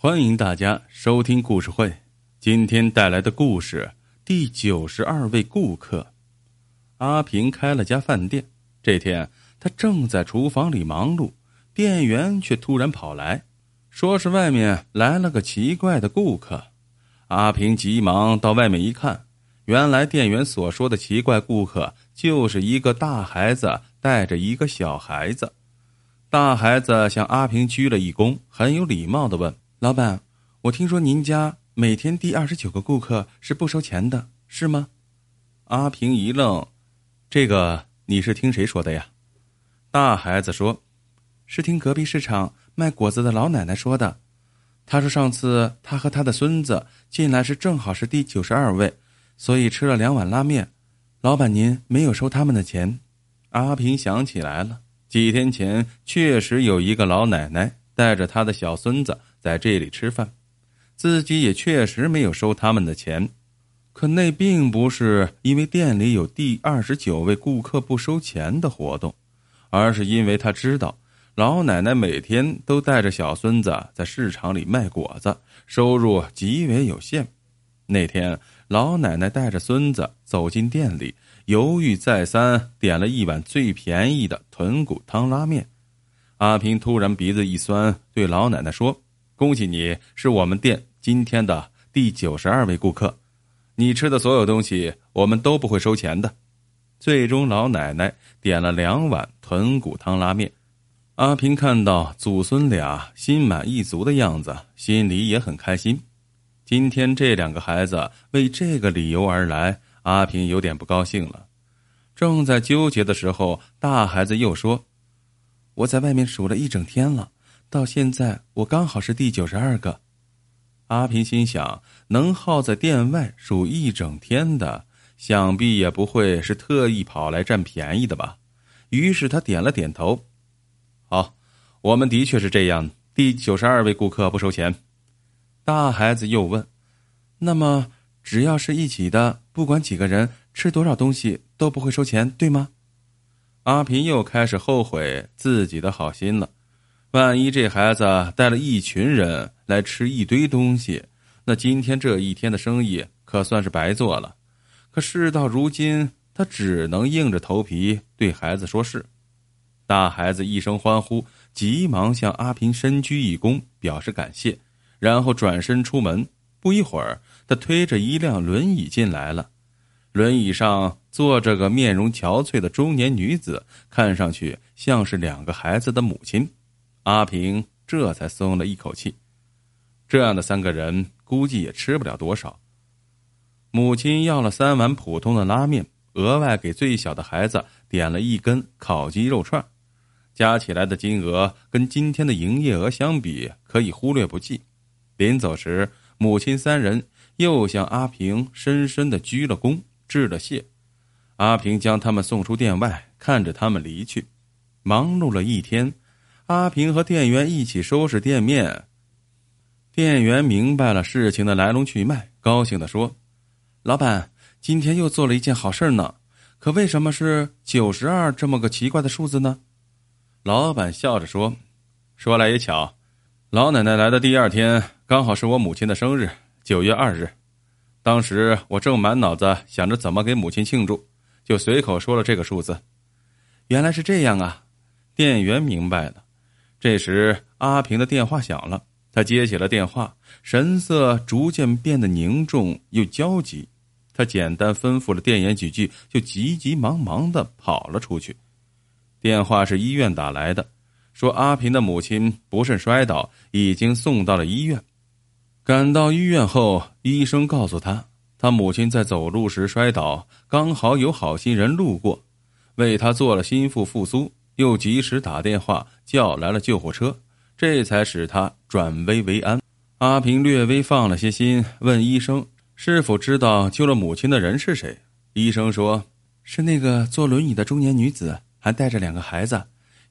欢迎大家收听故事会。今天带来的故事第九十二位顾客。阿平开了家饭店，这天他正在厨房里忙碌，店员却突然跑来，说是外面来了个奇怪的顾客。阿平急忙到外面一看，原来店员所说的奇怪顾客就是一个大孩子带着一个小孩子。大孩子向阿平鞠了一躬，很有礼貌的问。老板，我听说您家每天第二十九个顾客是不收钱的，是吗？阿平一愣，这个你是听谁说的呀？大孩子说：“是听隔壁市场卖果子的老奶奶说的。她说上次她和她的孙子进来是正好是第九十二位，所以吃了两碗拉面。老板您没有收他们的钱。”阿平想起来了，几天前确实有一个老奶奶带着她的小孙子。在这里吃饭，自己也确实没有收他们的钱，可那并不是因为店里有第二十九位顾客不收钱的活动，而是因为他知道老奶奶每天都带着小孙子在市场里卖果子，收入极为有限。那天，老奶奶带着孙子走进店里，犹豫再三，点了一碗最便宜的豚骨汤拉面。阿平突然鼻子一酸，对老奶奶说。恭喜你是我们店今天的第九十二位顾客，你吃的所有东西我们都不会收钱的。最终，老奶奶点了两碗豚骨汤拉面。阿平看到祖孙俩心满意足的样子，心里也很开心。今天这两个孩子为这个理由而来，阿平有点不高兴了。正在纠结的时候，大孩子又说：“我在外面数了一整天了。”到现在，我刚好是第九十二个。阿平心想，能耗在店外数一整天的，想必也不会是特意跑来占便宜的吧。于是他点了点头。好，我们的确是这样。第九十二位顾客不收钱。大孩子又问：“那么，只要是一起的，不管几个人吃多少东西，都不会收钱，对吗？”阿平又开始后悔自己的好心了。万一这孩子带了一群人来吃一堆东西，那今天这一天的生意可算是白做了。可事到如今，他只能硬着头皮对孩子说是。大孩子一声欢呼，急忙向阿平深鞠一躬，表示感谢，然后转身出门。不一会儿，他推着一辆轮椅进来了，轮椅上坐着个面容憔悴的中年女子，看上去像是两个孩子的母亲。阿平这才松了一口气，这样的三个人估计也吃不了多少。母亲要了三碗普通的拉面，额外给最小的孩子点了一根烤鸡肉串，加起来的金额跟今天的营业额相比可以忽略不计。临走时，母亲三人又向阿平深深的鞠了躬，致了谢。阿平将他们送出店外，看着他们离去，忙碌了一天。阿平和店员一起收拾店面，店员明白了事情的来龙去脉，高兴的说：“老板，今天又做了一件好事呢。可为什么是九十二这么个奇怪的数字呢？”老板笑着说：“说来也巧，老奶奶来的第二天刚好是我母亲的生日，九月二日。当时我正满脑子想着怎么给母亲庆祝，就随口说了这个数字。原来是这样啊！”店员明白了。这时，阿平的电话响了，他接起了电话，神色逐渐变得凝重又焦急。他简单吩咐了店员几句，就急急忙忙的跑了出去。电话是医院打来的，说阿平的母亲不慎摔倒，已经送到了医院。赶到医院后，医生告诉他，他母亲在走路时摔倒，刚好有好心人路过，为他做了心腹复苏。又及时打电话叫来了救护车，这才使他转危为安。阿平略微放了些心，问医生：“是否知道救了母亲的人是谁？”医生说：“是那个坐轮椅的中年女子，还带着两个孩子。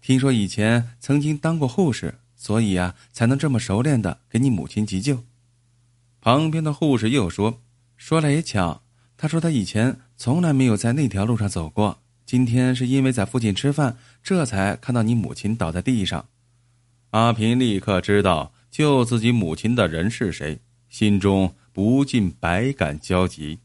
听说以前曾经当过护士，所以啊，才能这么熟练的给你母亲急救。”旁边的护士又说：“说来也巧，他说他以前从来没有在那条路上走过。”今天是因为在附近吃饭，这才看到你母亲倒在地上。阿平立刻知道救自己母亲的人是谁，心中不禁百感交集。